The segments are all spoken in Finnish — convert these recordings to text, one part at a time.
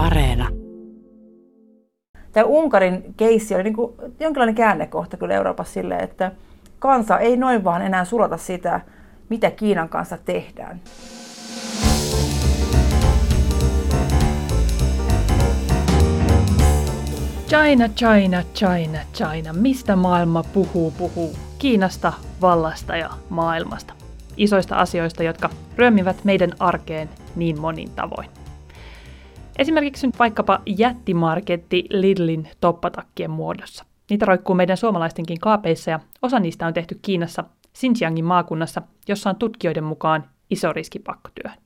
Areena. Tämä Unkarin keissi oli niin kuin jonkinlainen käännekohta kyllä Euroopassa sille, että kansa ei noin vaan enää sulata sitä, mitä Kiinan kanssa tehdään. China, China, China, China. Mistä maailma puhuu, puhuu? Kiinasta, vallasta ja maailmasta. Isoista asioista, jotka ryömivät meidän arkeen niin monin tavoin. Esimerkiksi nyt vaikkapa jättimarketti Lidlin toppatakkien muodossa. Niitä roikkuu meidän suomalaistenkin kaapeissa ja osa niistä on tehty Kiinassa, Xinjiangin maakunnassa, jossa on tutkijoiden mukaan iso riski pakkotyöhön.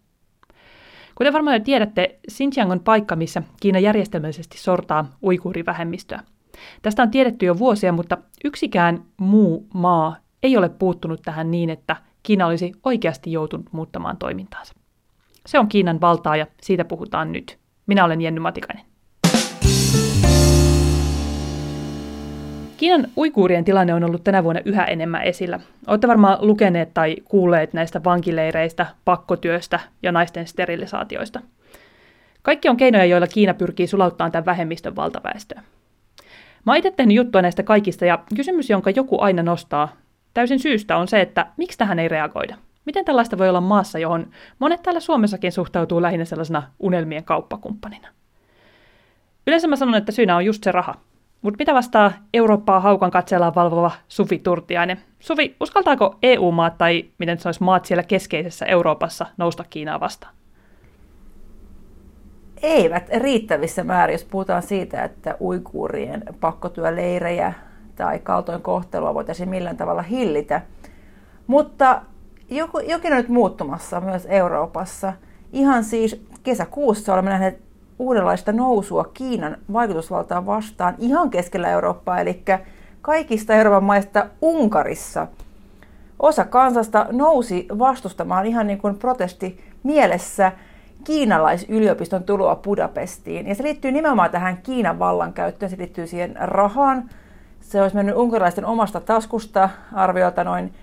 Kuten varmaan jo tiedätte, Xinjiang on paikka, missä Kiina järjestelmällisesti sortaa uikuurivähemmistöä. Tästä on tiedetty jo vuosia, mutta yksikään muu maa ei ole puuttunut tähän niin, että Kiina olisi oikeasti joutunut muuttamaan toimintaansa. Se on Kiinan valtaa ja siitä puhutaan nyt. Minä olen Jenny Matikainen. Kiinan uikuurien tilanne on ollut tänä vuonna yhä enemmän esillä. Olette varmaan lukeneet tai kuulleet näistä vankileireistä, pakkotyöstä ja naisten sterilisaatioista. Kaikki on keinoja, joilla Kiina pyrkii sulauttamaan tämän vähemmistön valtaväestöä. Mä oon itse tehnyt juttua näistä kaikista ja kysymys, jonka joku aina nostaa täysin syystä on se, että miksi tähän ei reagoida. Miten tällaista voi olla maassa, johon monet täällä Suomessakin suhtautuu lähinnä sellaisena unelmien kauppakumppanina? Yleensä mä sanon, että syynä on just se raha. Mutta mitä vastaa Eurooppaa haukan katseellaan valvova Suvi Turtiainen? Suvi, uskaltaako EU-maat tai miten se olisi maat siellä keskeisessä Euroopassa nousta Kiinaa vastaan? Eivät riittävissä määrin, jos puhutaan siitä, että uikuurien pakkotyöleirejä tai kaltoinkohtelua voitaisiin millään tavalla hillitä. Mutta joku, jokin on nyt muuttumassa myös Euroopassa. Ihan siis kesäkuussa olemme nähneet uudenlaista nousua Kiinan vaikutusvaltaa vastaan ihan keskellä Eurooppaa, eli kaikista Euroopan maista Unkarissa. Osa kansasta nousi vastustamaan ihan niin kuin protesti mielessä kiinalaisyliopiston tuloa Budapestiin. Ja se liittyy nimenomaan tähän Kiinan vallankäyttöön, se liittyy siihen rahaan. Se olisi mennyt unkarilaisten omasta taskusta arviolta noin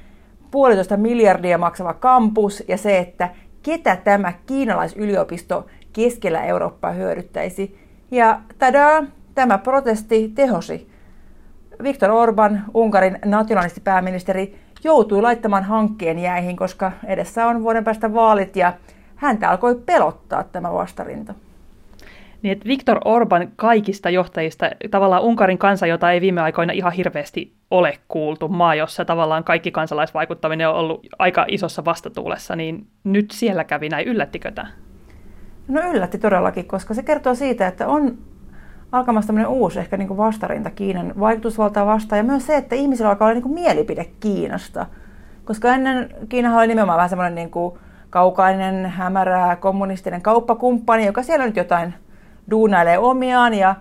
puolitoista miljardia maksava kampus ja se, että ketä tämä kiinalaisyliopisto keskellä Eurooppaa hyödyttäisi. Ja tadaa, tämä protesti tehosi. Viktor Orban, Unkarin nationalistipääministeri, joutui laittamaan hankkeen jäihin, koska edessä on vuoden päästä vaalit ja häntä alkoi pelottaa tämä vastarinta. Niin, että Viktor Orban kaikista johtajista, tavallaan Unkarin kansa, jota ei viime aikoina ihan hirveästi ole kuultu, maa, jossa tavallaan kaikki kansalaisvaikuttaminen on ollut aika isossa vastatuulessa, niin nyt siellä kävi näin. Yllättikö tämä? No yllätti todellakin, koska se kertoo siitä, että on alkamassa tämmöinen uusi ehkä niin kuin vastarinta Kiinan vaikutusvaltaa vastaan ja myös se, että ihmisillä alkaa olla niin kuin mielipide Kiinasta. Koska ennen Kiinahan oli nimenomaan vähän semmoinen niin kuin kaukainen, hämärä, kommunistinen kauppakumppani, joka siellä nyt jotain duunailee omiaan. Ja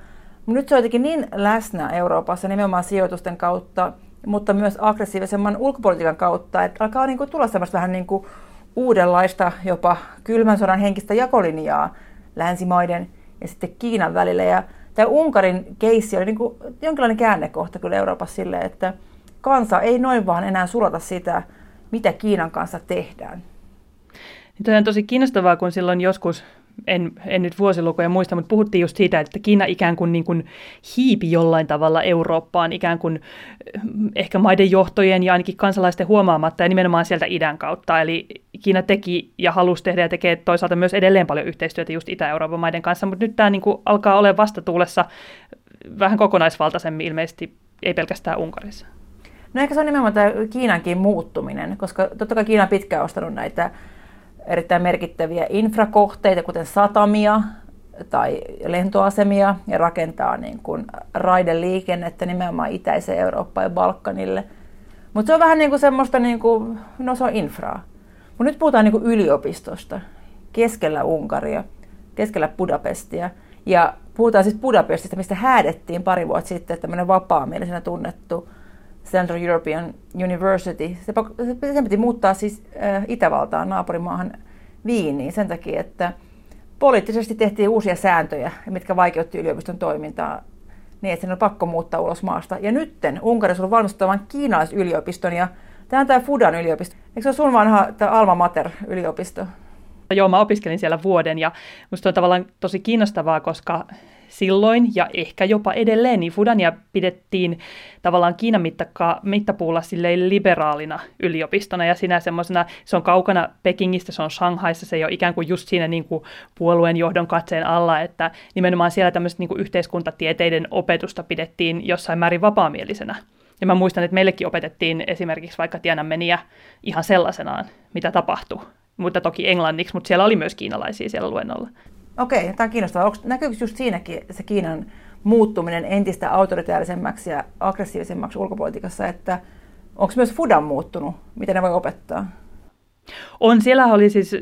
nyt se on jotenkin niin läsnä Euroopassa nimenomaan sijoitusten kautta, mutta myös aggressiivisemman ulkopolitiikan kautta, että alkaa niin kuin tulla semmoista vähän niin kuin uudenlaista jopa kylmän sodan henkistä jakolinjaa länsimaiden ja sitten Kiinan välillä. Ja tämä Unkarin keissi oli niin kuin jonkinlainen käännekohta kyllä Euroopassa sille, että kansa ei noin vaan enää sulata sitä, mitä Kiinan kanssa tehdään. Niin on tosi kiinnostavaa, kun silloin joskus en, en nyt vuosilukuja muista, mutta puhuttiin just siitä, että Kiina ikään kuin, niin kuin hiipi jollain tavalla Eurooppaan, ikään kuin eh, ehkä maiden johtojen ja ainakin kansalaisten huomaamatta ja nimenomaan sieltä idän kautta. Eli Kiina teki ja halusi tehdä ja tekee toisaalta myös edelleen paljon yhteistyötä just Itä-Euroopan maiden kanssa, mutta nyt tämä niin kuin alkaa olla vastatuulessa vähän kokonaisvaltaisemmin ilmeisesti, ei pelkästään Unkarissa. No ehkä se on nimenomaan tämä Kiinankin muuttuminen, koska totta kai Kiina on pitkään ostanut näitä erittäin merkittäviä infrakohteita, kuten satamia tai lentoasemia, ja rakentaa niin kuin raideliikennettä nimenomaan itäiseen Eurooppaan ja Balkanille. Mutta se on vähän niin kuin semmoista, niin kuin, no se on infraa. Mutta nyt puhutaan niin kuin yliopistosta keskellä Unkaria, keskellä Budapestia. Ja puhutaan siis Budapestista, mistä häädettiin pari vuotta sitten tämmöinen vapaamielisenä tunnettu Central European University. Se, sen piti muuttaa siis äh, Itävaltaan naapurimaahan Viiniin sen takia, että poliittisesti tehtiin uusia sääntöjä, mitkä vaikeutti yliopiston toimintaa niin, että sen on pakko muuttaa ulos maasta. Ja nytten Unkarissa on valmistavan kiinalaisyliopiston ja tämä on tämä Fudan yliopisto. Eikö se ole sun vanha tämä Alma Mater yliopisto? Joo, mä opiskelin siellä vuoden ja musta on tavallaan tosi kiinnostavaa, koska silloin ja ehkä jopa edelleen, niin Fudania pidettiin tavallaan Kiinan mittapuulla silleen liberaalina yliopistona ja sinä semmoisena, se on kaukana Pekingistä, se on Shanghaissa, se ei ole ikään kuin just siinä niin kuin puolueen johdon katseen alla, että nimenomaan siellä tämmöistä niin yhteiskuntatieteiden opetusta pidettiin jossain määrin vapaamielisenä. Ja mä muistan, että meillekin opetettiin esimerkiksi vaikka Tiananmeniä ihan sellaisenaan, mitä tapahtui. Mutta toki englanniksi, mutta siellä oli myös kiinalaisia siellä luennolla. Okei, tämä on kiinnostavaa. Onko, näkyykö just siinäkin se Kiinan muuttuminen entistä autoritäärisemmäksi ja aggressiivisemmaksi ulkopolitiikassa, että onko myös Fudan muuttunut? Miten ne voi opettaa? On, siellä oli siis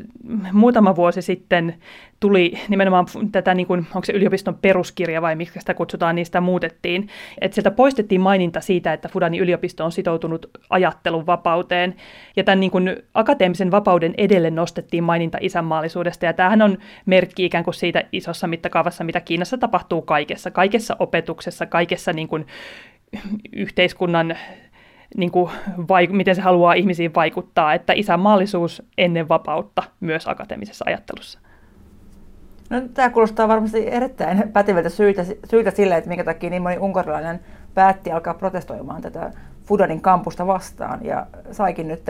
muutama vuosi sitten tuli nimenomaan tätä, niin kuin, onko se yliopiston peruskirja vai miksi sitä kutsutaan, niistä muutettiin. Että sieltä poistettiin maininta siitä, että Fudanin yliopisto on sitoutunut ajattelun vapauteen. Ja tämän niin kuin, akateemisen vapauden edelle nostettiin maininta isänmaallisuudesta. Ja tämähän on merkki ikään kuin siitä isossa mittakaavassa, mitä Kiinassa tapahtuu kaikessa. Kaikessa opetuksessa, kaikessa niin kuin, yhteiskunnan niin kuin, vaik- miten se haluaa ihmisiin vaikuttaa, että isänmaallisuus ennen vapautta myös akateemisessa ajattelussa. No, tämä kuulostaa varmasti erittäin pätevältä syitä, syitä sille, että minkä takia niin moni unkarilainen päätti alkaa protestoimaan tätä Fudanin kampusta vastaan ja saikin nyt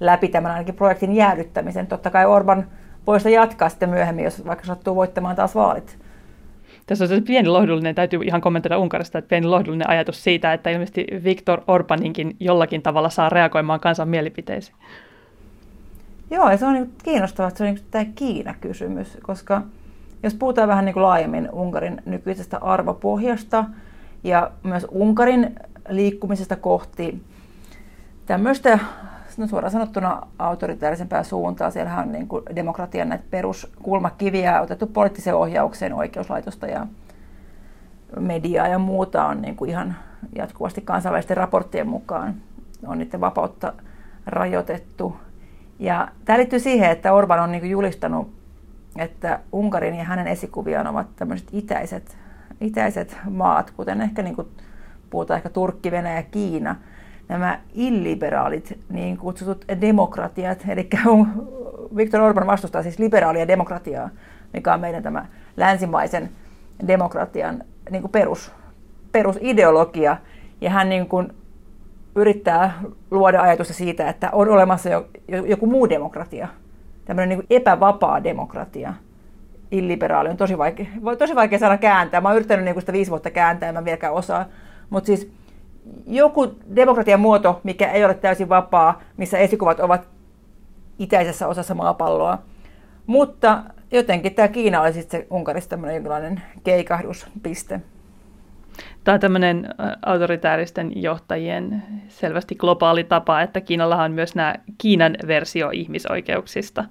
läpi tämän ainakin projektin jäädyttämisen. Totta kai Orban voisi jatkaa sitten myöhemmin, jos vaikka sattuu voittamaan taas vaalit. Tässä on se pieni lohdullinen, täytyy ihan kommentoida Unkarista, että pieni lohdullinen ajatus siitä, että ilmeisesti Viktor Orbaninkin jollakin tavalla saa reagoimaan kansan mielipiteisiin. Joo, ja se on niin kiinnostavaa, että se on niin tämä Kiina-kysymys, koska jos puhutaan vähän niin laajemmin Unkarin nykyisestä arvopohjasta ja myös Unkarin liikkumisesta kohti tämmöistä no suoraan sanottuna autoritaarisempää suuntaa. Siellähän on niin kuin demokratian näitä peruskulmakiviä otettu poliittiseen ohjaukseen oikeuslaitosta ja mediaa ja muuta on niin kuin ihan jatkuvasti kansainvälisten raporttien mukaan on niiden vapautta rajoitettu. Ja tämä liittyy siihen, että Orban on niin kuin julistanut, että Unkarin ja hänen esikuviaan ovat tämmöiset itäiset, itäiset maat, kuten ehkä niin kuin puhutaan ehkä Turkki, Venäjä ja Kiina – nämä illiberaalit niin kutsutut demokratiat, eli Viktor Orban vastustaa siis liberaalia demokratiaa, mikä on meidän tämä länsimaisen demokratian niin kuin perus, perusideologia, ja hän niin kuin yrittää luoda ajatusta siitä, että on olemassa joku muu demokratia, tämmöinen niin kuin epävapaa demokratia, illiberaali on tosi vaikea, tosi vaikea saada kääntää. Mä oon yrittänyt niin sitä viisi vuotta kääntää, en mä vieläkään osaa. Mutta siis joku demokratian muoto, mikä ei ole täysin vapaa, missä esikuvat ovat itäisessä osassa maapalloa. Mutta jotenkin tämä Kiina oli sitten se Unkarissa tämmöinen jonkinlainen keikahduspiste. Tämä on tämmöinen autoritääristen johtajien selvästi globaali tapa, että Kiinallahan on myös nämä Kiinan versio ihmisoikeuksista.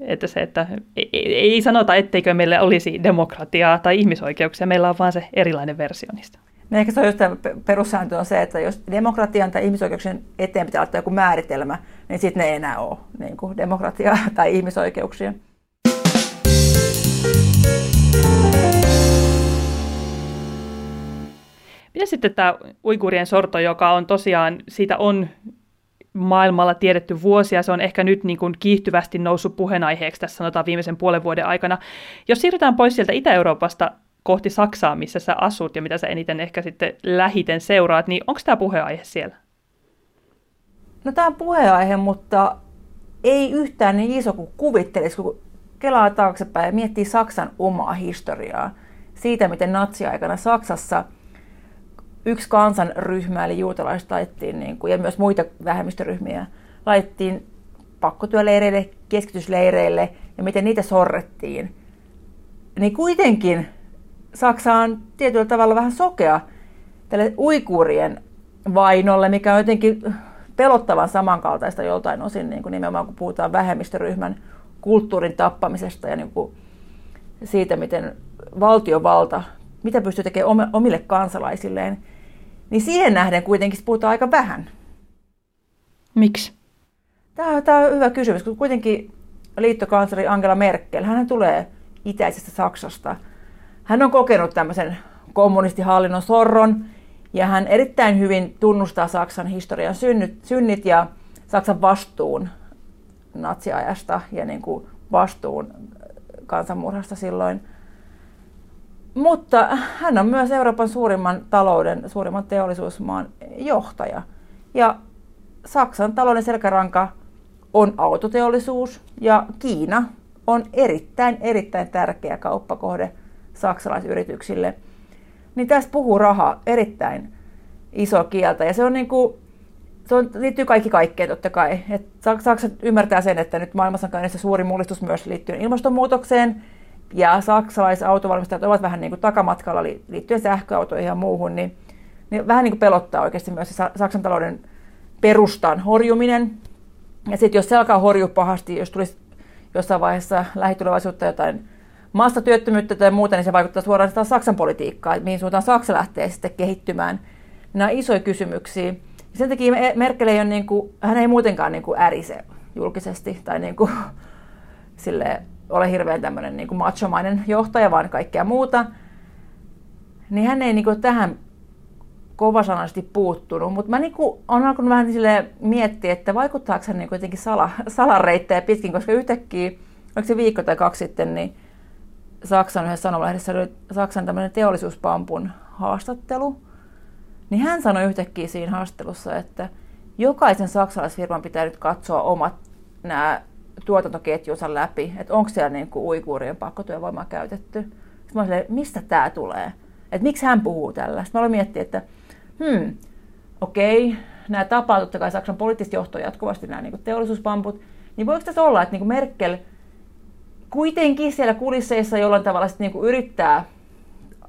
Että se, että ei, ei sanota, etteikö meillä olisi demokratiaa tai ihmisoikeuksia, meillä on vaan se erilainen versio niistä. No ehkä se on just perussääntö on se, että jos demokratian tai ihmisoikeuksien eteen pitää ottaa joku määritelmä, niin sitten ne ei enää ole niin kuin demokratiaa tai ihmisoikeuksia. Mitä sitten tämä uigurien sorto, joka on tosiaan, siitä on maailmalla tiedetty vuosia, se on ehkä nyt niin kuin kiihtyvästi noussut puheenaiheeksi tässä sanotaan viimeisen puolen vuoden aikana. Jos siirrytään pois sieltä Itä-Euroopasta kohti Saksaa, missä sä asut ja mitä sä eniten ehkä sitten lähiten seuraat, niin onko tämä puheenaihe siellä? No tämä on puheenaihe, mutta ei yhtään niin iso kuin kuvittelisi, kun kelaa taaksepäin ja miettii Saksan omaa historiaa. Siitä, miten natsiaikana Saksassa yksi kansanryhmä, eli juutalaiset laitettiin, niin kuin, ja myös muita vähemmistöryhmiä, laitettiin pakkotyöleireille, keskitysleireille, ja miten niitä sorrettiin. Niin kuitenkin Saksa on tietyllä tavalla vähän sokea tälle uikuurien vainolle, mikä on jotenkin pelottavan samankaltaista joltain osin, niin kuin nimenomaan kun puhutaan vähemmistöryhmän kulttuurin tappamisesta ja niin kuin siitä, miten valtiovalta, mitä pystyy tekemään omille kansalaisilleen, niin siihen nähden kuitenkin puhutaan aika vähän. Miksi? Tämä, tämä on hyvä kysymys, kun kuitenkin liittokansleri Angela Merkel, hän tulee itäisestä Saksasta – hän on kokenut tämmöisen kommunistihallinnon sorron ja hän erittäin hyvin tunnustaa Saksan historian synnyt, synnit ja Saksan vastuun natsiajasta ja niin kuin vastuun kansanmurhasta silloin. Mutta hän on myös Euroopan suurimman talouden, suurimman teollisuusmaan johtaja. Ja Saksan talouden selkäranka on autoteollisuus ja Kiina on erittäin, erittäin tärkeä kauppakohde saksalaisyrityksille. Niin tässä puhuu raha erittäin iso kieltä ja se on niin kuin, se on, liittyy kaikki kaikkeen totta kai. Et Saksa ymmärtää sen, että nyt maailmassa on käynnissä suuri mullistus myös liittyen ilmastonmuutokseen, ja saksalaiset autovalmistajat ovat vähän niin kuin takamatkalla liittyen sähköautoihin ja muuhun, niin, niin vähän niin kuin pelottaa oikeasti myös se Saksan talouden perustan horjuminen. Ja sitten jos se alkaa horjua pahasti, jos tulisi jossain vaiheessa lähitulevaisuutta jotain massatyöttömyyttä tai muuta, niin se vaikuttaa suoraan sitä Saksan politiikkaan, että mihin suuntaan Saksa lähtee sitten kehittymään. Nämä on isoja kysymyksiä. Sen takia Merkel ei ole, niin kuin, hän ei muutenkaan niin kuin ärise julkisesti tai niin kuin, sille, ole hirveän tämmöinen niin kuin machomainen johtaja, vaan kaikkea muuta. Niin hän ei niin kuin, tähän kovasanaisesti puuttunut, mutta mä niinku on alkanut vähän niin miettiä, että vaikuttaako hän niinku jotenkin sala, salareittejä pitkin, koska yhtäkkiä, oliko se viikko tai kaksi sitten, niin Saksan yhdessä sanomalehdessä oli Saksan tämmöinen teollisuuspampun haastattelu, niin hän sanoi yhtäkkiä siinä haastattelussa, että jokaisen saksalaisfirman pitää nyt katsoa omat nämä tuotantoketjunsa läpi, että onko siellä niin kuin uikuurien pakkotyövoimaa käytetty. Sitten mä olin mistä tämä tulee? Että miksi hän puhuu tällä? Sitten mä aloin miettiä, että hmm, okei, okay, nämä tapaa totta kai Saksan poliittista johtoa jatkuvasti, nämä niin teollisuuspamput, niin voiko tässä olla, että niin kuin Merkel kuitenkin siellä kulisseissa jollain tavalla sitten niin kuin yrittää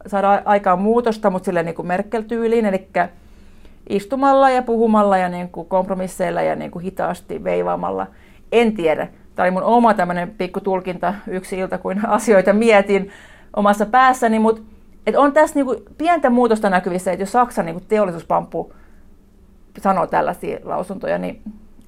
saada aikaan muutosta, mutta sille niin kuin Merkel-tyyliin, eli istumalla ja puhumalla ja niin kuin kompromisseilla ja niin kuin hitaasti veivaamalla. En tiedä. Tämä oli mun oma tämmöinen pikku tulkinta yksi ilta, kun asioita mietin omassa päässäni, mutta et on tässä niinku pientä muutosta näkyvissä, että jos Saksan niinku teollisuuspamppu sanoo tällaisia lausuntoja, niin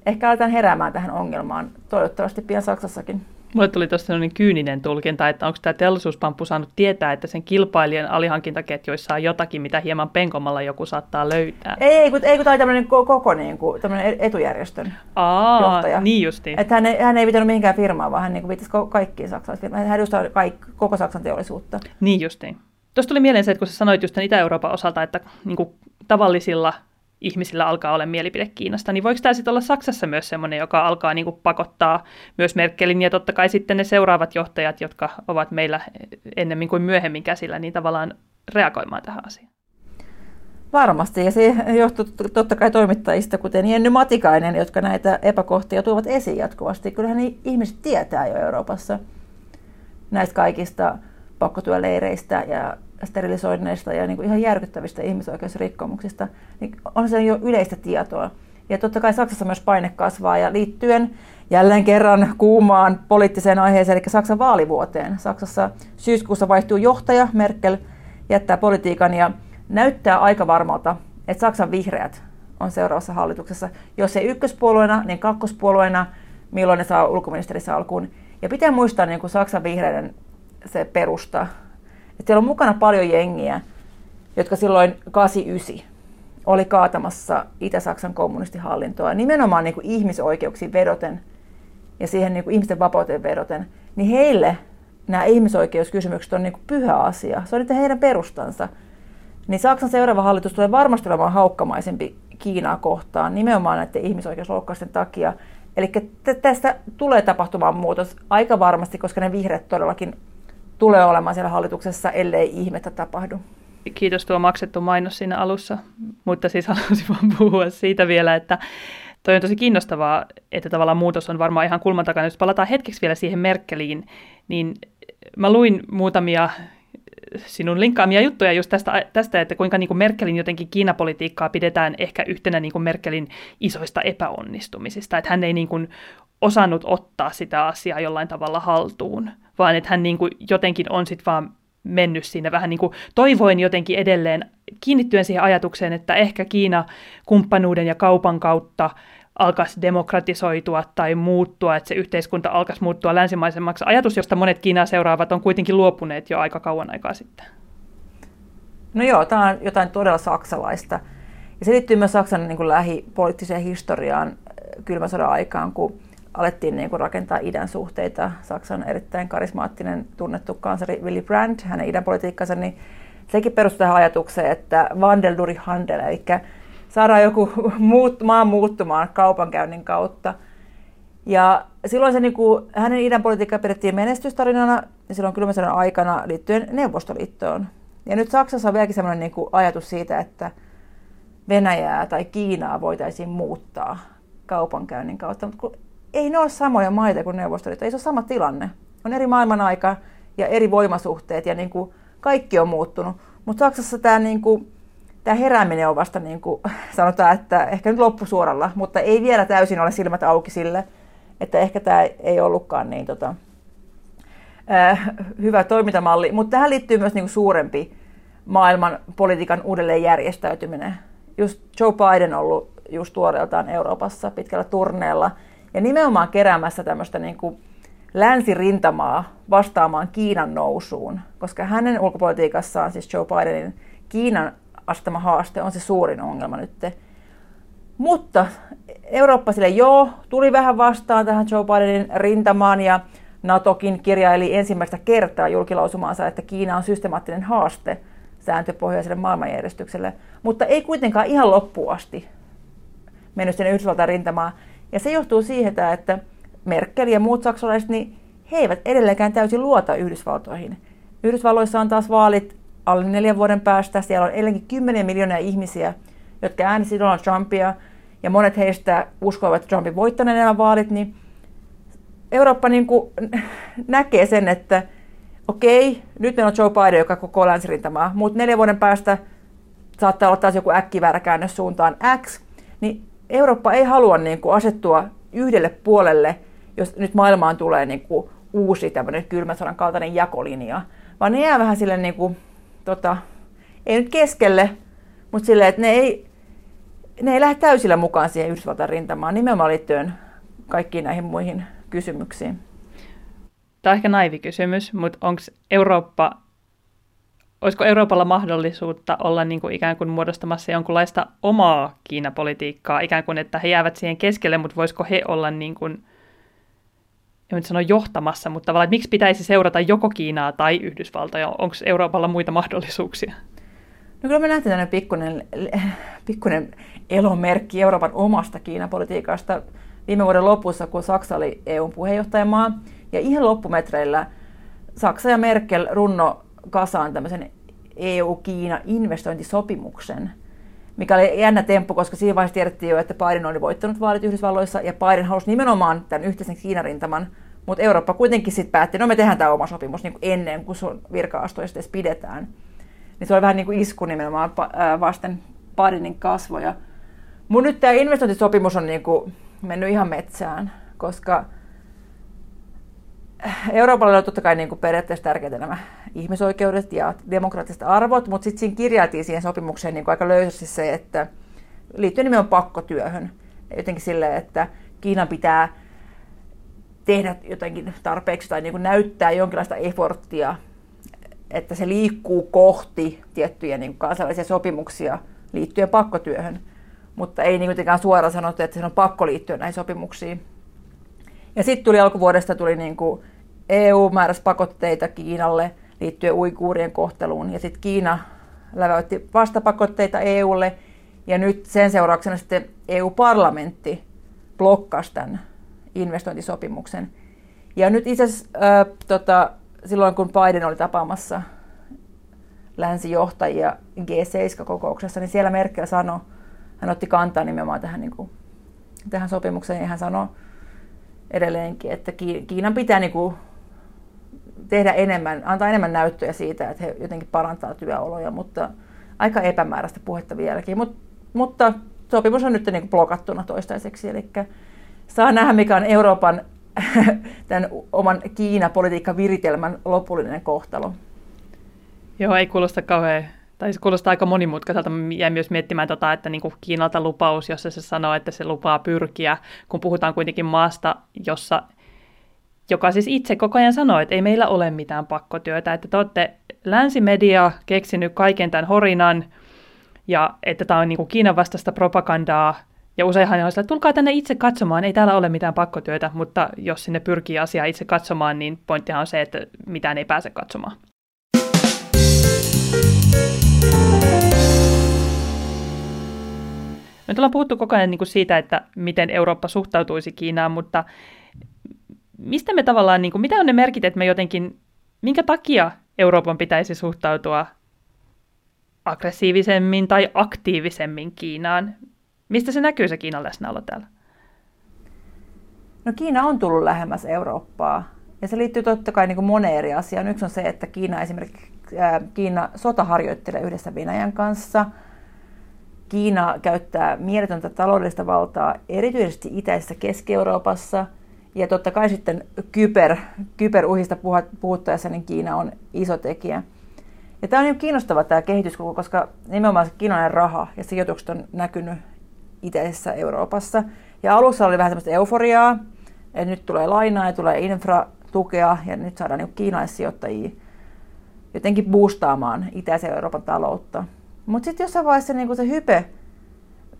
ehkä aletaan heräämään tähän ongelmaan, toivottavasti pian Saksassakin. Mulle tuli tuossa sellainen kyyninen tulkinta, että onko tämä teollisuuspamppu saanut tietää, että sen kilpailijan alihankintaketjoissa on jotakin, mitä hieman penkomalla joku saattaa löytää. Ei, ei kun, ei, kun tämä tämmöinen koko niin kuin, tämmöinen etujärjestön Aa, johtaja. niin justiin. Että hän, ei, hän ei pitänyt mihinkään firmaa, vaan hän niin viittasi kaikkiin saksalaisfirmaan. Hän edustaa kaikki, koko Saksan teollisuutta. Niin justiin. Tuosta tuli mieleen se, että kun sä sanoit just Itä-Euroopan osalta, että niin kuin tavallisilla ihmisillä alkaa olla mielipide Kiinasta, niin voiko tämä sitten olla Saksassa myös sellainen, joka alkaa niin pakottaa myös Merkelin ja totta kai sitten ne seuraavat johtajat, jotka ovat meillä ennemmin kuin myöhemmin käsillä, niin tavallaan reagoimaan tähän asiaan? Varmasti, ja se johtuu totta kai toimittajista, kuten Jenny Matikainen, jotka näitä epäkohtia tuovat esiin jatkuvasti. Kyllähän ihmiset tietää jo Euroopassa näistä kaikista pakkotyöleireistä ja sterilisoinneista ja niin kuin ihan järkyttävistä ihmisoikeusrikkomuksista, niin on se jo yleistä tietoa. Ja totta kai Saksassa myös paine kasvaa ja liittyen jälleen kerran kuumaan poliittiseen aiheeseen, eli Saksan vaalivuoteen. Saksassa syyskuussa vaihtuu johtaja, Merkel jättää politiikan ja näyttää aika varmalta, että Saksan vihreät on seuraavassa hallituksessa. Jos ei ykköspuolueena, niin kakkospuolueena, milloin ne saa ulkoministerissä alkuun. Ja pitää muistaa niin kuin Saksan vihreiden se perusta. Et siellä on mukana paljon jengiä, jotka silloin 89 oli kaatamassa Itä-Saksan kommunistihallintoa nimenomaan niin kuin ihmisoikeuksiin vedoten ja siihen niin kuin ihmisten vapauteen vedoten, niin heille nämä ihmisoikeuskysymykset on niin kuin pyhä asia. Se on heidän perustansa. Niin Saksan seuraava hallitus tulee varmasti olemaan haukkamaisempi Kiinaa kohtaan nimenomaan näiden ihmisoikeusloukkausten takia. Eli tästä tulee tapahtumaan muutos aika varmasti, koska ne vihreät todellakin tulee olemaan siellä hallituksessa, ellei ihmettä tapahdu. Kiitos tuo maksettu mainos siinä alussa, mutta siis haluaisin vaan puhua siitä vielä, että toi on tosi kiinnostavaa, että tavallaan muutos on varmaan ihan kulman takana. Jos palataan hetkeksi vielä siihen Merkeliin, niin mä luin muutamia sinun linkkaamia juttuja just tästä, tästä että kuinka niin kuin Merkelin jotenkin Kiinapolitiikkaa pidetään ehkä yhtenä niin kuin Merkelin isoista epäonnistumisista, että hän ei niin kuin osannut ottaa sitä asiaa jollain tavalla haltuun, vaan että hän niin kuin jotenkin on sitten vaan mennyt siinä vähän niin kuin toivoin jotenkin edelleen kiinnittyen siihen ajatukseen, että ehkä Kiina kumppanuuden ja kaupan kautta alkaisi demokratisoitua tai muuttua, että se yhteiskunta alkaisi muuttua länsimaisemmaksi. Ajatus, josta monet Kiinaa seuraavat on kuitenkin luopuneet jo aika kauan aikaa sitten. No joo, tämä on jotain todella saksalaista. Ja se liittyy myös Saksan niin kuin lähipoliittiseen historiaan kylmän sodan aikaan, kun alettiin niin kuin rakentaa idän suhteita. Saksan erittäin karismaattinen tunnettu kansari Willy Brandt, hänen idän politiikkansa, niin sekin perustui tähän ajatukseen, että Wandel durch Handel, eli saadaan joku muut, maan muuttumaan kaupankäynnin kautta. Ja silloin se, niin kuin, hänen idän politiikka pidettiin menestystarinana ja silloin kylmän sodan aikana liittyen Neuvostoliittoon. Ja nyt Saksassa on vieläkin sellainen niin kuin ajatus siitä, että Venäjää tai Kiinaa voitaisiin muuttaa kaupankäynnin kautta. Mutta ei ne ole samoja maita kuin Neuvostoliitto, ei se ole sama tilanne. On eri maailman aika ja eri voimasuhteet ja niin kuin kaikki on muuttunut. Mutta Saksassa tämä niin kuin, tämä herääminen on vasta niin kuin, sanotaan, että ehkä nyt loppusuoralla, mutta ei vielä täysin ole silmät auki sille, että ehkä tämä ei ollutkaan niin tota, äh, hyvä toimintamalli. Mutta tähän liittyy myös niin kuin suurempi maailman politiikan uudelleenjärjestäytyminen. Just Joe Biden on ollut just tuoreeltaan Euroopassa pitkällä turneella ja nimenomaan keräämässä tämmöistä niin kuin länsirintamaa vastaamaan Kiinan nousuun, koska hänen ulkopolitiikassaan, siis Joe Bidenin Kiinan astama haaste on se suurin ongelma nyt. Mutta Eurooppa sille joo, tuli vähän vastaan tähän Joe Bidenin rintamaan ja NATOkin kirjaili ensimmäistä kertaa julkilausumaansa, että Kiina on systemaattinen haaste sääntöpohjaiselle maailmanjärjestykselle, mutta ei kuitenkaan ihan loppuun asti mennyt sinne Yhdysvaltain rintamaan. Ja se johtuu siitä, että Merkel ja muut saksalaiset, niin he eivät edelleenkään täysin luota Yhdysvaltoihin. Yhdysvalloissa on taas vaalit alle neljän vuoden päästä. Siellä on edelleenkin kymmeniä miljoonia ihmisiä, jotka äänestivät Donald Trumpia, ja monet heistä uskoivat, Trumpin voittaneen nämä vaalit, niin Eurooppa niin kuin näkee sen, että okei, nyt meillä on Joe Biden, joka koko länsirintamaa, mutta neljän vuoden päästä saattaa olla taas joku äkkiväärä käännös suuntaan X, niin Eurooppa ei halua niin kuin asettua yhdelle puolelle, jos nyt maailmaan tulee niin kuin uusi tämmöinen kylmän sodan kaltainen jakolinja, vaan ne jää vähän sille niin kuin, tota, ei nyt keskelle, mutta silleen, että ne ei, ne ei lähde täysillä mukaan siihen Yhdysvaltain rintamaan nimenomaan liittyen kaikkiin näihin muihin kysymyksiin. Tämä on ehkä naivi kysymys, mutta onko Eurooppa, olisiko Euroopalla mahdollisuutta olla niin kuin ikään kuin muodostamassa jonkunlaista omaa Kiinapolitiikkaa, ikään kuin että he jäävät siihen keskelle, mutta voisiko he olla niin kuin, en nyt sano johtamassa, mutta tavallaan, miksi pitäisi seurata joko Kiinaa tai Yhdysvaltoja? Onko Euroopalla muita mahdollisuuksia? No kyllä me nähtiin tämmöinen pikkuinen, pikkuinen elomerkki Euroopan omasta Kiinapolitiikasta viime vuoden lopussa, kun Saksa oli EUn puheenjohtajamaa. Ja ihan loppumetreillä Saksa ja Merkel runno kasaan tämmöisen EU-Kiina investointisopimuksen, mikä oli jännä temppu, koska siinä vaiheessa tiedettiin jo, että Biden oli voittanut vaalit Yhdysvalloissa ja Biden halusi nimenomaan tämän yhteisen Kiinarintaman, mutta Eurooppa kuitenkin sitten päätti, no me tehdään tämä oma sopimus niin kuin ennen kuin sun virka-astoista edes pidetään. Niin se oli vähän niin kuin isku nimenomaan vasten Bidenin kasvoja. Mun nyt tämä investointisopimus on niin kuin mennyt ihan metsään, koska Euroopalle on totta kai niin kuin periaatteessa tärkeitä nämä ihmisoikeudet ja demokraattiset arvot, mutta sitten siinä kirjailtiin siihen sopimukseen niin kuin aika löysästi se, että liittyy nimenomaan pakkotyöhön. Jotenkin silleen, että Kiinan pitää tehdä jotenkin tarpeeksi tai niin kuin näyttää jonkinlaista efforttia, että se liikkuu kohti tiettyjä niin kuin kansainvälisiä sopimuksia liittyen pakkotyöhön mutta ei niin kuitenkaan suoraan sanottu, että se on pakko liittyä näihin sopimuksiin. Ja sitten tuli alkuvuodesta tuli niin kuin EU määräsi pakotteita Kiinalle liittyen uikuurien kohteluun, ja sitten Kiina läväytti vastapakotteita EUlle, ja nyt sen seurauksena sitten EU-parlamentti blokkasi tämän investointisopimuksen. Ja nyt itse asiassa äh, tota, silloin, kun Biden oli tapaamassa länsijohtajia G7-kokouksessa, niin siellä Merkel sanoi, hän otti kantaa nimenomaan tähän, niin kuin, tähän sopimukseen ja hän sanoi edelleenkin, että Kiinan pitää niin kuin, tehdä enemmän, antaa enemmän näyttöjä siitä, että he jotenkin parantaa työoloja, mutta aika epämääräistä puhetta vieläkin. Mut, mutta sopimus on nyt niin kuin blokattuna toistaiseksi, eli saa nähdä, mikä on Euroopan tämän oman Kiina-politiikkaviritelmän lopullinen kohtalo. Joo, ei kuulosta kauhean tai se kuulostaa aika monimutkaiselta. Jäin myös miettimään, tota, että niin kuin Kiinalta lupaus, jossa se sanoo, että se lupaa pyrkiä, kun puhutaan kuitenkin maasta, jossa, joka siis itse koko ajan sanoo, että ei meillä ole mitään pakkotyötä, että te olette länsimedia keksinyt kaiken tämän horinan, ja että tämä on niin kuin Kiinan vastaista propagandaa, Ja useinhan on sillä, tulkaa tänne itse katsomaan, ei täällä ole mitään pakkotyötä, mutta jos sinne pyrkii asiaa itse katsomaan, niin pointtihan on se, että mitään ei pääse katsomaan. Nyt ollaan puhuttu koko ajan niin kuin siitä, että miten Eurooppa suhtautuisi Kiinaan, mutta mistä me tavallaan, niin kuin, mitä on ne merkit, että me jotenkin, minkä takia Euroopan pitäisi suhtautua aggressiivisemmin tai aktiivisemmin Kiinaan? Mistä se näkyy se Kiinan läsnäolo täällä? No Kiina on tullut lähemmäs Eurooppaa ja se liittyy totta kai niin moneen eri asiaan. Yksi on se, että Kiina esimerkiksi Kiina sota harjoittelee yhdessä Venäjän kanssa. Kiina käyttää mieletöntä taloudellista valtaa erityisesti itäisessä Keski-Euroopassa. Ja totta kai sitten kyber, kyberuhista puhuttaessa niin Kiina on iso tekijä. Ja tämä on niin kiinnostava tämä kehitys, koska nimenomaan se kiinalainen raha ja sijoitukset on näkynyt itäisessä Euroopassa. Ja alussa oli vähän semmoista euforiaa, että nyt tulee lainaa ja tulee infratukea ja nyt saadaan niin kiinalaissijoittajia jotenkin boostaamaan itäisen Euroopan taloutta. Mutta sitten jossain vaiheessa niin se hype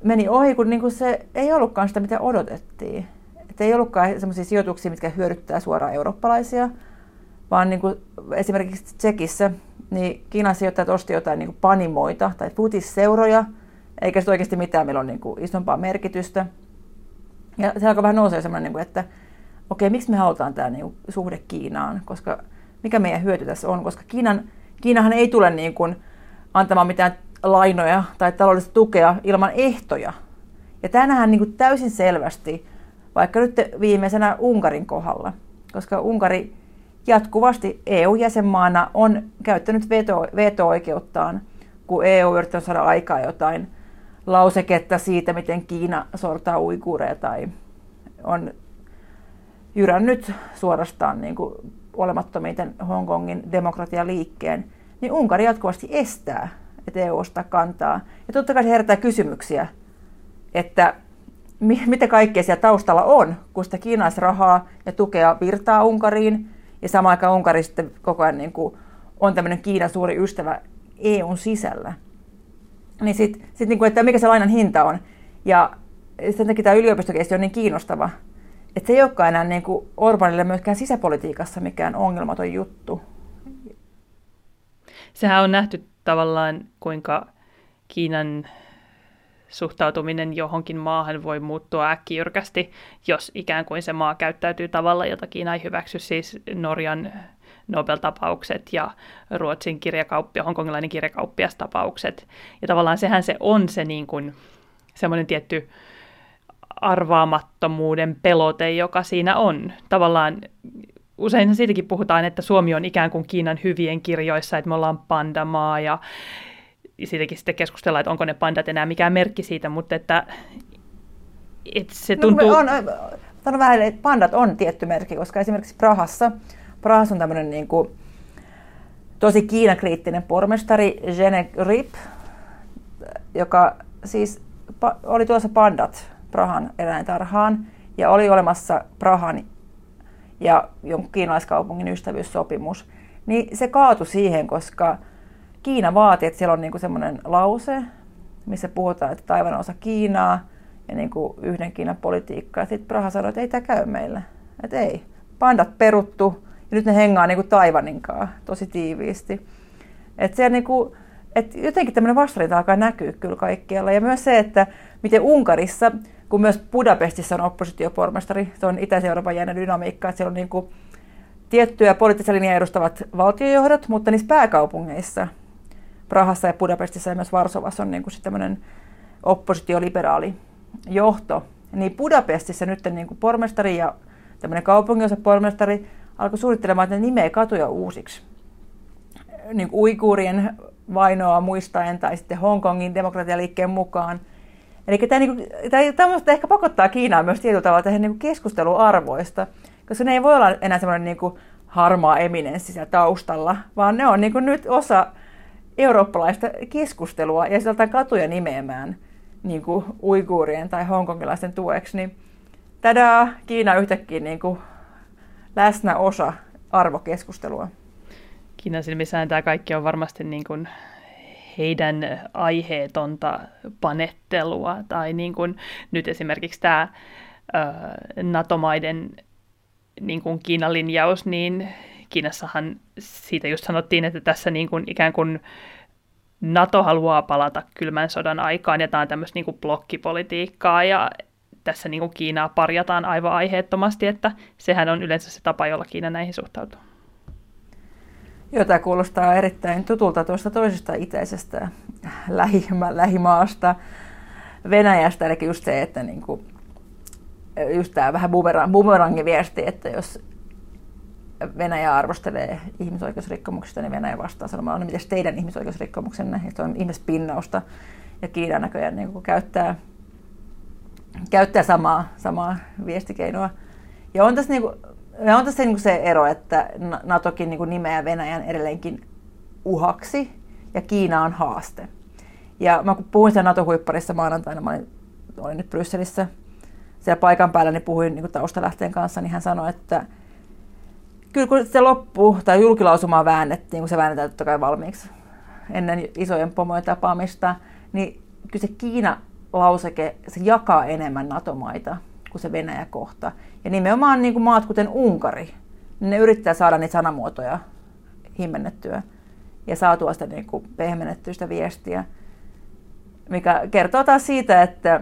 meni ohi, kun niin se ei ollutkaan sitä, mitä odotettiin. Et ei ollutkaan sellaisia sijoituksia, mitkä hyödyttää suoraan eurooppalaisia, vaan niin esimerkiksi Tsekissä niin Kiinan sijoittajat osti jotain niin panimoita tai futisseuroja, eikä se oikeasti mitään, meillä on niin isompaa merkitystä. Ja se alkoi vähän nousee semmoinen, niin kuin, että okei, miksi me halutaan tämä niin kuin, suhde Kiinaan, koska mikä meidän hyöty tässä on, koska Kiinan, Kiinahan ei tule niin kuin, antamaan mitään lainoja tai taloudellista tukea ilman ehtoja. Ja tämä nähdään niin kuin täysin selvästi, vaikka nyt viimeisenä Unkarin kohdalla, koska Unkari jatkuvasti EU-jäsenmaana on käyttänyt veto, veto-oikeuttaan, kun EU yrittää saada aikaa jotain lauseketta siitä, miten Kiina sortaa uikuureja tai on jyrännyt suorastaan niin kuin olemattomiten Hongkongin demokratialiikkeen, niin Unkari jatkuvasti estää, että EU ostaa kantaa. Ja totta kai se herättää kysymyksiä, että mitä kaikkea siellä taustalla on, kun sitä kiinaisrahaa ja tukea virtaa Unkariin, ja samaan aikaan Unkari sitten koko ajan niin kuin on tämmöinen Kiinan suuri ystävä EUn sisällä. Niin sitten sit niin kuin, että mikä se lainan hinta on. Ja sen takia tämä yliopistokeissi on niin kiinnostava, että se ei olekaan enää niin kuin Orbanille myöskään sisäpolitiikassa mikään ongelmaton juttu. Sehän on nähty tavallaan, kuinka Kiinan suhtautuminen johonkin maahan voi muuttua äkkijyrkästi, jos ikään kuin se maa käyttäytyy tavalla, jota Kiina ei hyväksy, siis Norjan Nobel-tapaukset ja Ruotsin kirjakauppia, hongkongilainen kirjakauppiastapaukset. Ja tavallaan sehän se on se niin kuin, semmoinen tietty arvaamattomuuden pelote, joka siinä on. Tavallaan usein siitäkin puhutaan, että Suomi on ikään kuin Kiinan hyvien kirjoissa, että me ollaan pandamaa ja siitäkin sitten keskustellaan, että onko ne pandat enää mikään merkki siitä, mutta että, että se no, tuntuu... No, on, on vähän, että pandat on tietty merkki, koska esimerkiksi Prahassa, Prahassa on tämmöinen niin kuin, tosi kiinakriittinen pormestari Jene Rip, joka siis oli tuossa pandat Prahan eläintarhaan ja oli olemassa Prahan ja jonkun kiinalaiskaupungin ystävyyssopimus, niin se kaatui siihen, koska Kiina vaatii, että siellä on niinku semmoinen lause, missä puhutaan, että taivaan osa Kiinaa ja niinku yhden Kiinan politiikkaa. Sitten Praha sanoi, että ei tämä käy meille. Että ei. Pandat peruttu ja nyt ne hengaa niinku Taivaninkaan tosi tiiviisti. Että se niinku, et jotenkin tämmöinen vastarinta alkaa näkyä kyllä kaikkialla. Ja myös se, että miten Unkarissa, kun myös Budapestissa on oppositiopormestari, se on Itä-Euroopan jännä dynamiikka, että siellä on niinku tiettyjä poliittisia linjaa edustavat valtiojohdot, mutta niissä pääkaupungeissa Prahassa ja Budapestissa ja myös Varsovassa on niin kuin tämmöinen oppositioliberaali johto. Niin Budapestissa nyt niin kuin pormestari ja tämmöinen kaupunginosa pormestari alkoi suunnittelemaan, että ne nimeä katuja uusiksi. Niin kuin uikuurien vainoa muistaen tai sitten Hongkongin demokratialiikkeen mukaan. Eli tämä, niin kuin, tämä ehkä pakottaa Kiinaa myös tietyllä tavalla tähän niin keskusteluarvoista, koska ne ei voi olla enää semmoinen niin harmaa eminenssi siellä taustalla, vaan ne on niin kuin nyt osa eurooppalaista keskustelua ja sieltä katuja nimeämään niin kuin uiguurien tai hongkongilaisten tueksi, niin tätä Kiina yhtäkkiä niin kuin läsnä osa arvokeskustelua. Kiinan silmissään tämä kaikki on varmasti niin kuin heidän aiheetonta panettelua. Tai niin kuin nyt esimerkiksi tämä NATO-maiden niin kuin Kiinan linjaus, niin Kiinassahan siitä just sanottiin, että tässä niin kuin ikään kuin NATO haluaa palata kylmän sodan aikaan ja tämä on tämmöistä niin kuin blokkipolitiikkaa ja tässä niin kuin Kiinaa parjataan aivan aiheettomasti, että sehän on yleensä se tapa, jolla Kiina näihin suhtautuu. Tämä kuulostaa erittäin tutulta tuosta toisesta itäisestä lähimä, lähimaasta, Venäjästä, eli just se, että niin kuin, just tämä vähän bumerang, bumerangin viesti, että jos Venäjä arvostelee ihmisoikeusrikkomuksista, niin Venäjä vastaa sanomalla, no miten teidän ihmisoikeusrikkomuksenne, että on ihmispinnausta, ja Kiina näköjään niin kuin käyttää, käyttää samaa, samaa viestikeinoa. Ja on tässä, niin kuin, ja on tässä niin se ero, että NATOkin niin nimeää Venäjän edelleenkin uhaksi, ja Kiina on haaste. Ja mä kun puhuin siellä NATO-huipparissa maanantaina, mä olin, olin nyt Brysselissä siellä paikan päällä, niin puhuin niin taustalähteen kanssa, niin hän sanoi, että kyllä kun se loppuu, tai julkilausumaa väännettiin, kun se väännetään totta kai valmiiksi ennen isojen pomojen tapaamista, niin kyllä se Kiina-lauseke, se jakaa enemmän NATO-maita kuin se Venäjä-kohta. Ja nimenomaan niin kuin maat kuten Unkari, niin ne yrittää saada niitä sanamuotoja himmennettyä ja saatua sitä niin kuin pehmennettyä sitä viestiä, mikä kertoo taas siitä, että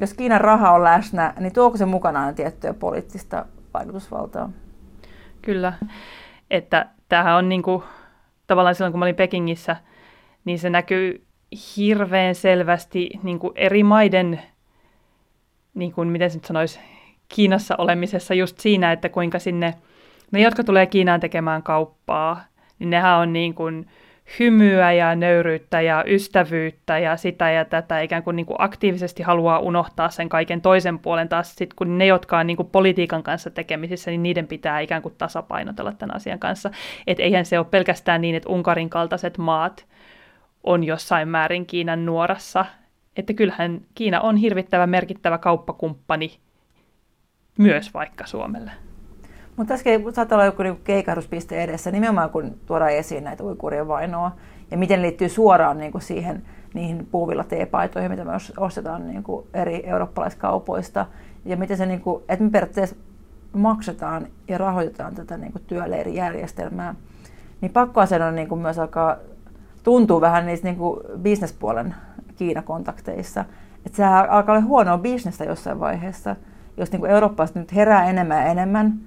jos Kiinan raha on läsnä, niin tuoko se mukanaan tiettyä poliittista vaikutusvaltaa? Kyllä, että tämähän on niin kuin, tavallaan silloin, kun mä olin Pekingissä, niin se näkyy hirveän selvästi niin kuin eri maiden, niin kuin, miten se nyt sanoisi, Kiinassa olemisessa just siinä, että kuinka sinne, ne jotka tulee Kiinaan tekemään kauppaa, niin nehän on niin kuin, hymyä ja nöyryyttä ja ystävyyttä ja sitä ja tätä, ikään kuin, niin kuin aktiivisesti haluaa unohtaa sen kaiken toisen puolen taas sit, kun ne, jotka on niin kuin politiikan kanssa tekemisissä, niin niiden pitää ikään kuin tasapainotella tämän asian kanssa. Että eihän se ole pelkästään niin, että Unkarin kaltaiset maat on jossain määrin Kiinan nuorassa, että kyllähän Kiina on hirvittävä merkittävä kauppakumppani myös vaikka Suomelle. Mutta tässäkin saattaa olla joku niinku keikahduspiste edessä, nimenomaan kun tuodaan esiin näitä uikurien vainoa, ja miten liittyy suoraan niinku siihen, niihin puuvilla teepaitoihin, mitä me ostetaan niinku eri eurooppalaiskaupoista, ja miten se, niinku, että me periaatteessa maksetaan ja rahoitetaan tätä niinku työleirijärjestelmää, niin pakkoasen on niinku myös alkaa tuntuu vähän niistä niinku bisnespuolen Kiinakontakteissa, että sehän alkaa olla huonoa bisnestä jossain vaiheessa, jos niinku eurooppalaiset nyt herää enemmän ja enemmän,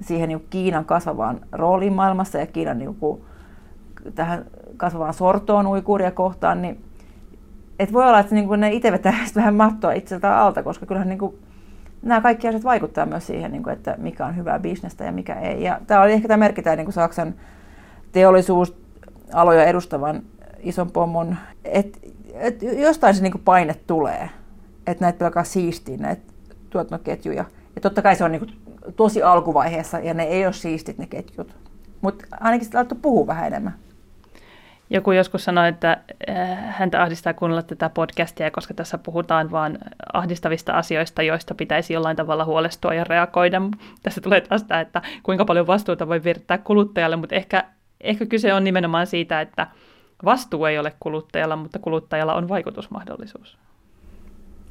siihen niin Kiinan kasvavaan rooliin maailmassa ja Kiinan niin kuin, tähän kasvavaan sortoon uikuuria kohtaan, niin et voi olla, että niin kuin ne itse vetää vähän mattoa itseltään alta, koska kyllähän niin kuin, nämä kaikki asiat vaikuttaa myös siihen, niin kuin, että mikä on hyvää bisnestä ja mikä ei. Ja tämä oli ehkä tämä merkitään niin kuin Saksan teollisuusaloja edustavan ison pomon, että et jostain se niin kuin paine tulee, että näitä alkaa siistiä näitä tuotantoketjuja. Ja totta kai se on niin kuin tosi alkuvaiheessa ja ne ei ole siistit ne ketjut. Mutta ainakin sitten laittoi puhua vähän enemmän. Joku joskus sanoi, että äh, häntä ahdistaa kuunnella tätä podcastia, koska tässä puhutaan vain ahdistavista asioista, joista pitäisi jollain tavalla huolestua ja reagoida. Tässä tulee taas tämä, että kuinka paljon vastuuta voi virittää kuluttajalle, mutta ehkä, ehkä kyse on nimenomaan siitä, että vastuu ei ole kuluttajalla, mutta kuluttajalla on vaikutusmahdollisuus.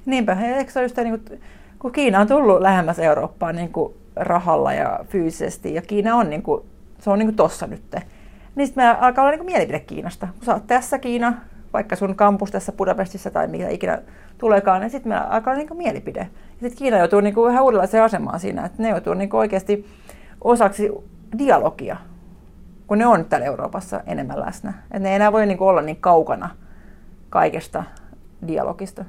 Niinpä, eikö se just niin kuin, kun Kiina on tullut lähemmäs Eurooppaa niin kuin rahalla ja fyysisesti, ja Kiina on, niin kuin, se on niin kuin tossa nyt. Niin sitten meillä alkaa olla niin kuin mielipide Kiinasta. Kun sä oot tässä Kiina, vaikka sun kampus tässä Budapestissa tai mitä ikinä tuleekaan, niin sitten meillä alkaa olla niin kuin mielipide. Ja sitten Kiina joutuu niin kuin vähän uudenlaiseen asemaan siinä, että ne joutuu niin kuin oikeasti osaksi dialogia, kun ne on täällä Euroopassa enemmän läsnä. Että ne ei enää voi niin kuin olla niin kaukana kaikesta dialogista.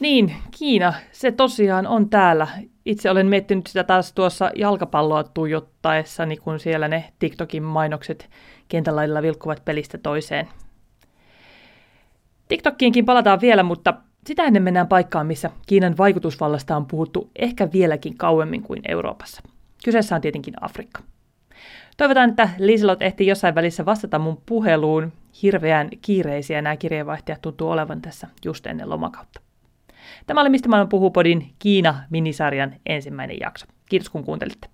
Niin, Kiina, se tosiaan on täällä. Itse olen miettinyt sitä taas tuossa jalkapalloa tuijottaessani, kun siellä ne TikTokin mainokset kentällä vilkkuvat pelistä toiseen. TikTokkiinkin palataan vielä, mutta sitä ennen mennään paikkaan, missä Kiinan vaikutusvallasta on puhuttu ehkä vieläkin kauemmin kuin Euroopassa. Kyseessä on tietenkin Afrikka. Toivotaan, että Liselot ehti jossain välissä vastata mun puheluun. Hirveän kiireisiä nämä kirjeenvaihtajat tuntuu olevan tässä just ennen lomakautta. Tämä oli Mistä maailma puhuu podin Kiina-minisarjan ensimmäinen jakso. Kiitos kun kuuntelitte.